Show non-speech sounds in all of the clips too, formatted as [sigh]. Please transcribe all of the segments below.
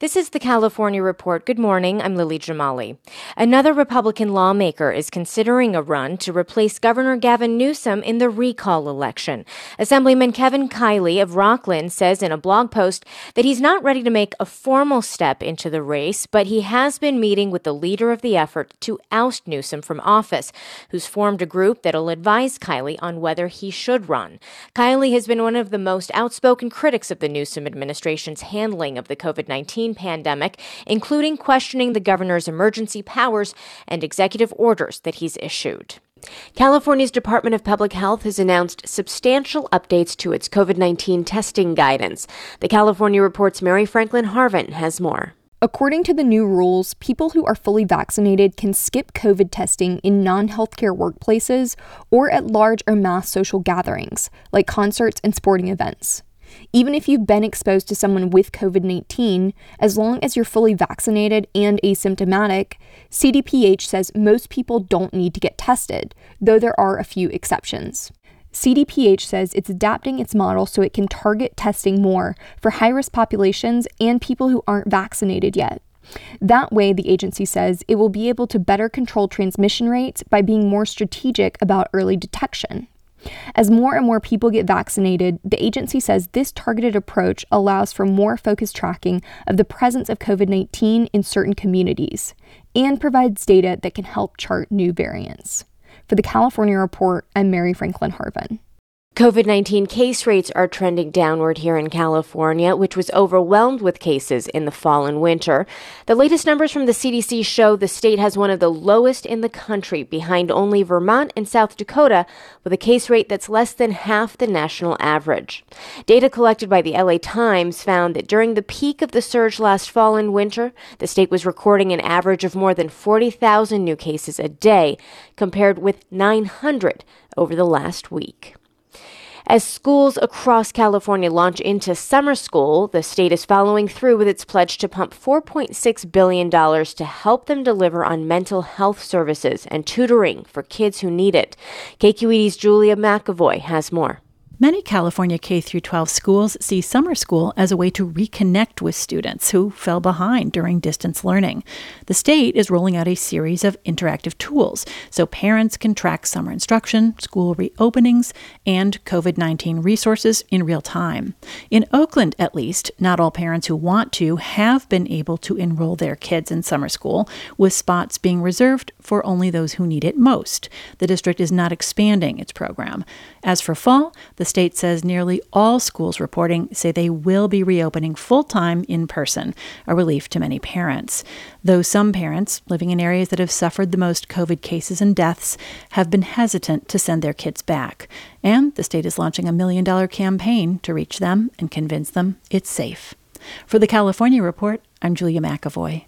This is the California Report. Good morning. I'm Lily Jamali. Another Republican lawmaker is considering a run to replace Governor Gavin Newsom in the recall election. Assemblyman Kevin Kiley of Rocklin says in a blog post that he's not ready to make a formal step into the race, but he has been meeting with the leader of the effort to oust Newsom from office, who's formed a group that'll advise Kiley on whether he should run. Kiley has been one of the most outspoken critics of the Newsom administration's handling of the COVID 19 pandemic, including questioning the governor's emergency powers and executive orders that he's issued. California's Department of Public Health has announced substantial updates to its COVID 19 testing guidance. The California Report's Mary Franklin Harvin has more. According to the new rules, people who are fully vaccinated can skip COVID testing in non healthcare workplaces or at large or mass social gatherings, like concerts and sporting events. Even if you've been exposed to someone with COVID 19, as long as you're fully vaccinated and asymptomatic, CDPH says most people don't need to get tested, though there are a few exceptions. CDPH says it's adapting its model so it can target testing more for high risk populations and people who aren't vaccinated yet. That way, the agency says it will be able to better control transmission rates by being more strategic about early detection. As more and more people get vaccinated, the agency says this targeted approach allows for more focused tracking of the presence of COVID 19 in certain communities and provides data that can help chart new variants. For the California Report, I'm Mary Franklin Harvin. COVID 19 case rates are trending downward here in California, which was overwhelmed with cases in the fall and winter. The latest numbers from the CDC show the state has one of the lowest in the country, behind only Vermont and South Dakota, with a case rate that's less than half the national average. Data collected by the LA Times found that during the peak of the surge last fall and winter, the state was recording an average of more than 40,000 new cases a day, compared with 900 over the last week. As schools across California launch into summer school, the state is following through with its pledge to pump $4.6 billion to help them deliver on mental health services and tutoring for kids who need it. KQED's Julia McEvoy has more. Many California K 12 schools see summer school as a way to reconnect with students who fell behind during distance learning. The state is rolling out a series of interactive tools so parents can track summer instruction, school reopenings, and COVID 19 resources in real time. In Oakland, at least, not all parents who want to have been able to enroll their kids in summer school, with spots being reserved for only those who need it most. The district is not expanding its program. As for fall, the state says nearly all schools reporting say they will be reopening full time in person, a relief to many parents. Though some parents living in areas that have suffered the most COVID cases and deaths have been hesitant to send their kids back. And the state is launching a million dollar campaign to reach them and convince them it's safe. For the California Report, I'm Julia McEvoy.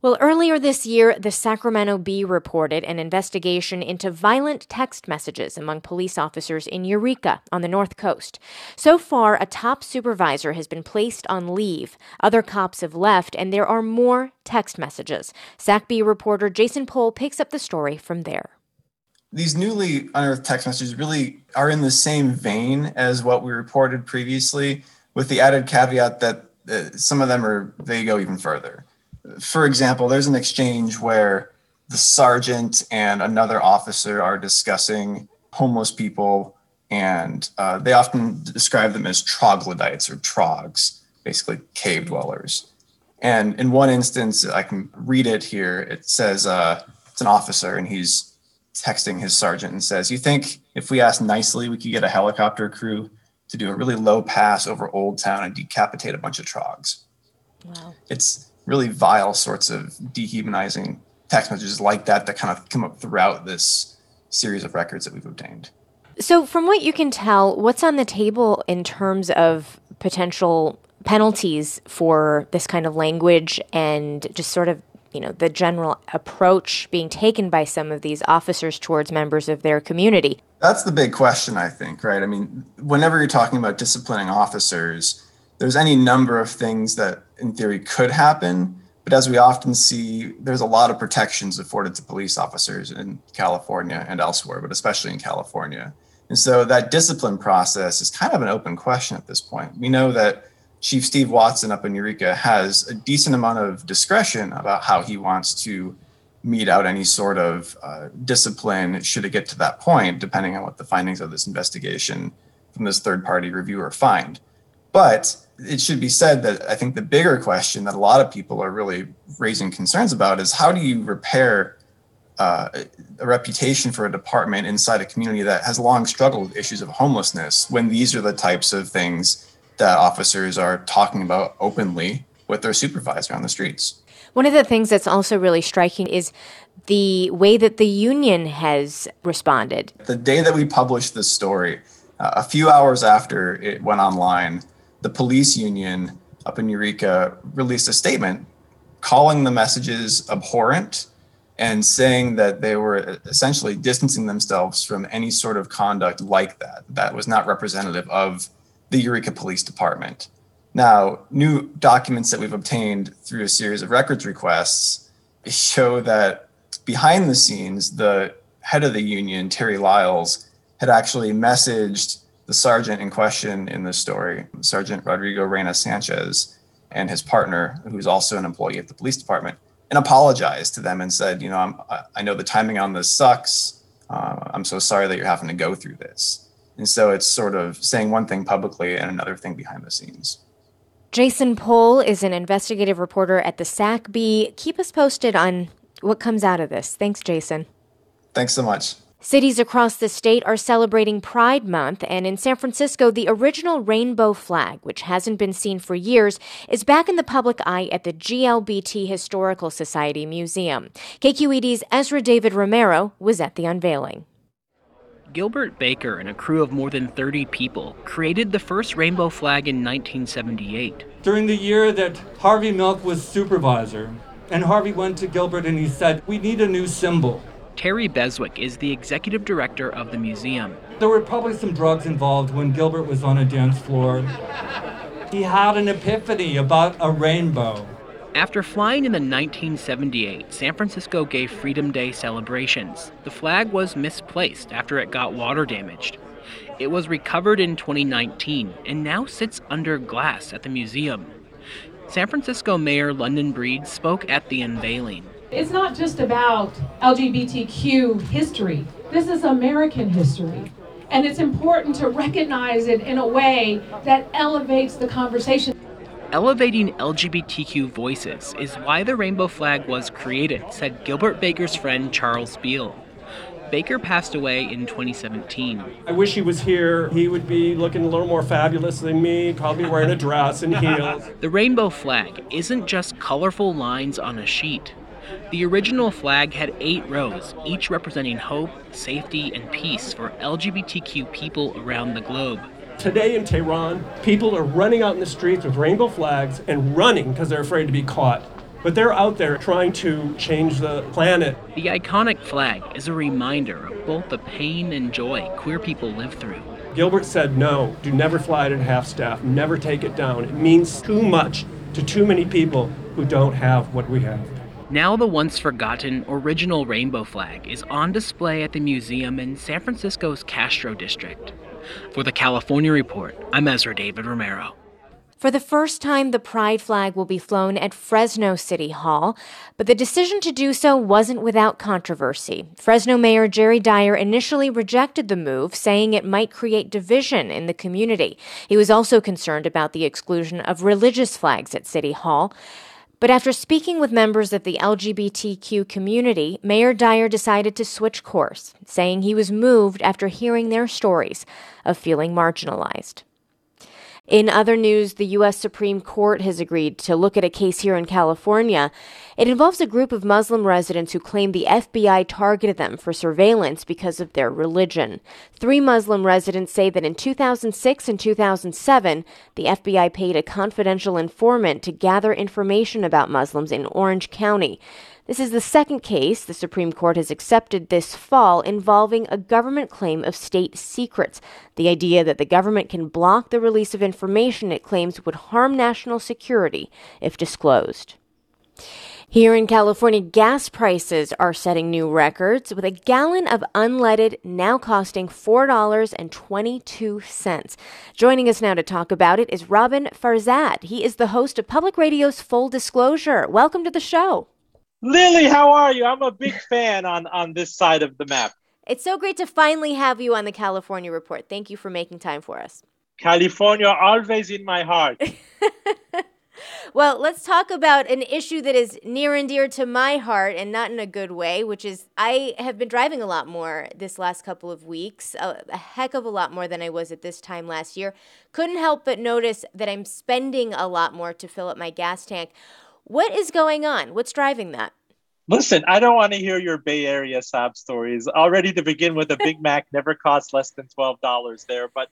Well, earlier this year, the Sacramento Bee reported an investigation into violent text messages among police officers in Eureka on the North Coast. So far, a top supervisor has been placed on leave. Other cops have left, and there are more text messages. SacBee reporter Jason Pohl picks up the story from there. These newly unearthed text messages really are in the same vein as what we reported previously, with the added caveat that uh, some of them are, they go even further for example, there's an exchange where the sergeant and another officer are discussing homeless people, and uh, they often describe them as troglodytes or trogs, basically cave dwellers. And in one instance, I can read it here. It says uh, it's an officer, and he's texting his sergeant and says, "You think if we asked nicely, we could get a helicopter crew to do a really low pass over Old Town and decapitate a bunch of trogs?" Wow. It's really vile sorts of dehumanizing text messages like that that kind of come up throughout this series of records that we've obtained. So, from what you can tell, what's on the table in terms of potential penalties for this kind of language and just sort of you know the general approach being taken by some of these officers towards members of their community that's the big question i think right i mean whenever you're talking about disciplining officers there's any number of things that in theory could happen but as we often see there's a lot of protections afforded to police officers in california and elsewhere but especially in california. And so that discipline process is kind of an open question at this point. We know that chief steve watson up in eureka has a decent amount of discretion about how he wants to mete out any sort of uh, discipline should it get to that point depending on what the findings of this investigation from this third party reviewer find. But it should be said that I think the bigger question that a lot of people are really raising concerns about is how do you repair uh, a reputation for a department inside a community that has long struggled with issues of homelessness when these are the types of things that officers are talking about openly with their supervisor on the streets. One of the things that's also really striking is the way that the union has responded. The day that we published this story, uh, a few hours after it went online, the police union up in Eureka released a statement calling the messages abhorrent and saying that they were essentially distancing themselves from any sort of conduct like that. That was not representative of the Eureka Police Department. Now, new documents that we've obtained through a series of records requests show that behind the scenes, the head of the union, Terry Lyles, had actually messaged the sergeant in question in this story, Sergeant Rodrigo Reyna Sanchez, and his partner, who's also an employee at the police department, and apologized to them and said, you know, I'm, i know the timing on this sucks. Uh, I'm so sorry that you're having to go through this. And so it's sort of saying one thing publicly and another thing behind the scenes. Jason Pohl is an investigative reporter at the SacBee. Keep us posted on what comes out of this. Thanks, Jason. Thanks so much. Cities across the state are celebrating Pride Month, and in San Francisco, the original rainbow flag, which hasn't been seen for years, is back in the public eye at the GLBT Historical Society Museum. KQED's Ezra David Romero was at the unveiling. Gilbert Baker and a crew of more than 30 people created the first rainbow flag in 1978. During the year that Harvey Milk was supervisor, and Harvey went to Gilbert and he said, We need a new symbol. Terry Beswick is the executive director of the museum. There were probably some drugs involved when Gilbert was on a dance floor. He had an epiphany about a rainbow. After flying in the 1978 San Francisco Gay Freedom Day celebrations, the flag was misplaced after it got water damaged. It was recovered in 2019 and now sits under glass at the museum. San Francisco Mayor London Breed spoke at the unveiling. It's not just about LGBTQ history, this is American history. And it's important to recognize it in a way that elevates the conversation. Elevating LGBTQ voices is why the rainbow flag was created, said Gilbert Baker's friend Charles Beal. Baker passed away in 2017. I wish he was here. He would be looking a little more fabulous than me, probably wearing a dress and [laughs] heels. The rainbow flag isn't just colorful lines on a sheet. The original flag had eight rows, each representing hope, safety, and peace for LGBTQ people around the globe. Today in Tehran, people are running out in the streets with rainbow flags and running because they're afraid to be caught. But they're out there trying to change the planet. The iconic flag is a reminder of both the pain and joy queer people live through. Gilbert said, no, do never fly it at half staff, never take it down. It means too much to too many people who don't have what we have. Now, the once forgotten original rainbow flag is on display at the museum in San Francisco's Castro District. For the California Report, I'm Ezra David Romero. For the first time, the pride flag will be flown at Fresno City Hall, but the decision to do so wasn't without controversy. Fresno Mayor Jerry Dyer initially rejected the move, saying it might create division in the community. He was also concerned about the exclusion of religious flags at City Hall. But after speaking with members of the LGBTQ community, Mayor Dyer decided to switch course, saying he was moved after hearing their stories of feeling marginalized. In other news, the U.S. Supreme Court has agreed to look at a case here in California. It involves a group of Muslim residents who claim the FBI targeted them for surveillance because of their religion. Three Muslim residents say that in 2006 and 2007, the FBI paid a confidential informant to gather information about Muslims in Orange County. This is the second case the Supreme Court has accepted this fall involving a government claim of state secrets. The idea that the government can block the release of information it claims would harm national security if disclosed. Here in California, gas prices are setting new records with a gallon of unleaded now costing $4.22. Joining us now to talk about it is Roben Farzad. He is the host of Public Radio's Full Disclosure. Welcome to the show. Lily, how are you? I'm a big fan on on this side of the map. It's so great to finally have you on the California Report. Thank you for making time for us. California always in my heart. [laughs] well, let's talk about an issue that is near and dear to my heart and not in a good way, which is I have been driving a lot more this last couple of weeks, a, a heck of a lot more than I was at this time last year. Couldn't help but notice that I'm spending a lot more to fill up my gas tank. What is going on? What's driving that? Listen, I don't want to hear your Bay Area sob stories. Already to begin with, a Big [laughs] Mac never costs less than $12 there. But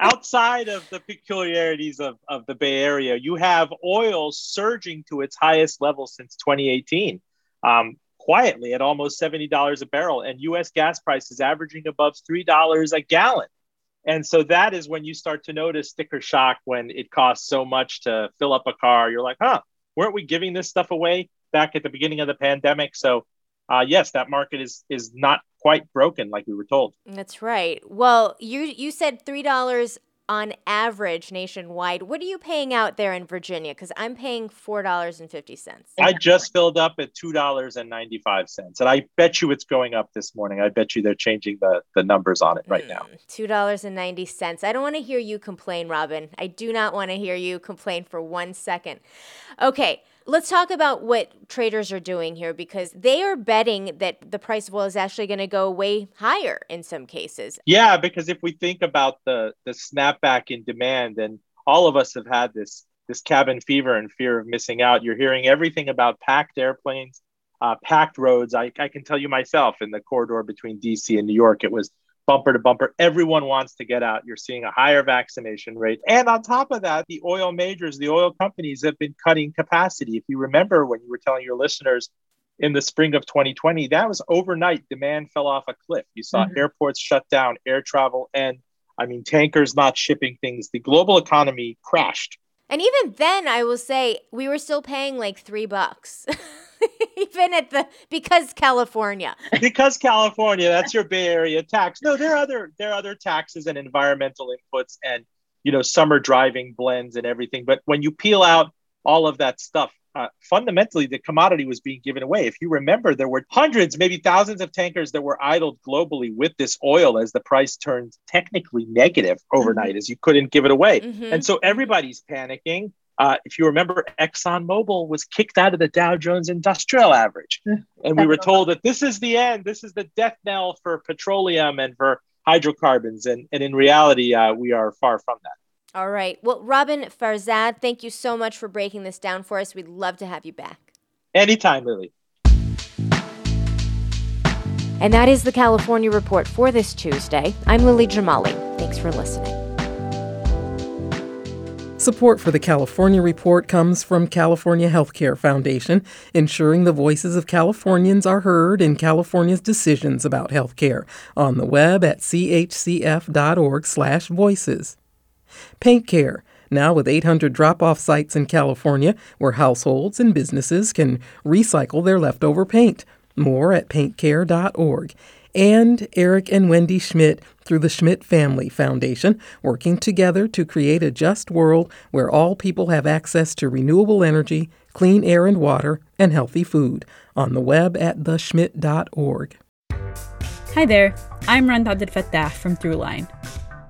outside of the peculiarities of, of the Bay Area, you have oil surging to its highest level since 2018, um, quietly at almost $70 a barrel, and US gas prices averaging above $3 a gallon. And so that is when you start to notice sticker shock when it costs so much to fill up a car. You're like, huh, weren't we giving this stuff away back at the beginning of the pandemic? So, uh, yes, that market is is not quite broken like we were told. That's right. Well, you you said three dollars on average nationwide. What are you paying out there in Virginia? Because I'm paying four dollars and fifty cents. I just filled up at two dollars and ninety five cents, and I bet you it's going up this morning. I bet you they're changing the the numbers on it right mm, now. Two dollars and ninety cents. I don't want to hear you complain, Roben. I do not want to hear you complain for one second. Okay. Let's talk about what traders are doing here because they are betting that the price of oil is actually going to go way higher in some cases. Yeah, because if we think about the the snapback in demand, and all of us have had this this cabin fever and fear of missing out. You're hearing everything about packed airplanes, uh, packed roads. I, I can tell you myself in the corridor between DC and New York, it was bumper to bumper. Everyone wants to get out. You're seeing a higher vaccination rate. And on top of that, the oil majors, the oil companies have been cutting capacity. If you remember when you were telling your listeners in the spring of 2020, that was overnight. Demand fell off a cliff. You saw mm-hmm. airports shut down, air travel, and I mean, tankers not shipping things. The global economy crashed. And even then, I will say we were still paying like three bucks. [laughs] [laughs] even at the because California. because California, that's your Bay Area tax. No, there are other there are other taxes and environmental inputs and you know summer driving blends and everything. But when you peel out all of that stuff, uh, fundamentally the commodity was being given away. If you remember, there were hundreds, maybe thousands of tankers that were idled globally with this oil as the price turned technically negative overnight, mm-hmm. as you couldn't give it away. Mm-hmm. And so everybody's panicking. Uh, if you remember, ExxonMobil was kicked out of the Dow Jones Industrial Average. And we were told [laughs] that this is the end, this is the death knell for petroleum and for hydrocarbons. And, and in reality, uh, we are far from that. All right. Well, Roben Farzad, thank you so much for breaking this down for us. We'd love to have you back. Anytime, Lily. And that is the California Report for this Tuesday. I'm Lily Jamali. Thanks for listening. Support for the California Report comes from California Healthcare Foundation, ensuring the voices of Californians are heard in California's decisions about healthcare on the web at chcf.org/voices. Paint Care, now with 800 drop-off sites in California where households and businesses can recycle their leftover paint. More at paintcare.org and Eric and Wendy Schmidt through the Schmidt Family Foundation, working together to create a just world where all people have access to renewable energy, clean air and water, and healthy food. On the web at theschmidt.org. Hi there, I'm Rund Abdelfatah from Throughline.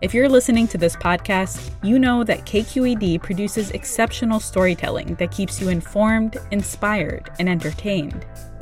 If you're listening to this podcast, you know that KQED produces exceptional storytelling that keeps you informed, inspired, and entertained.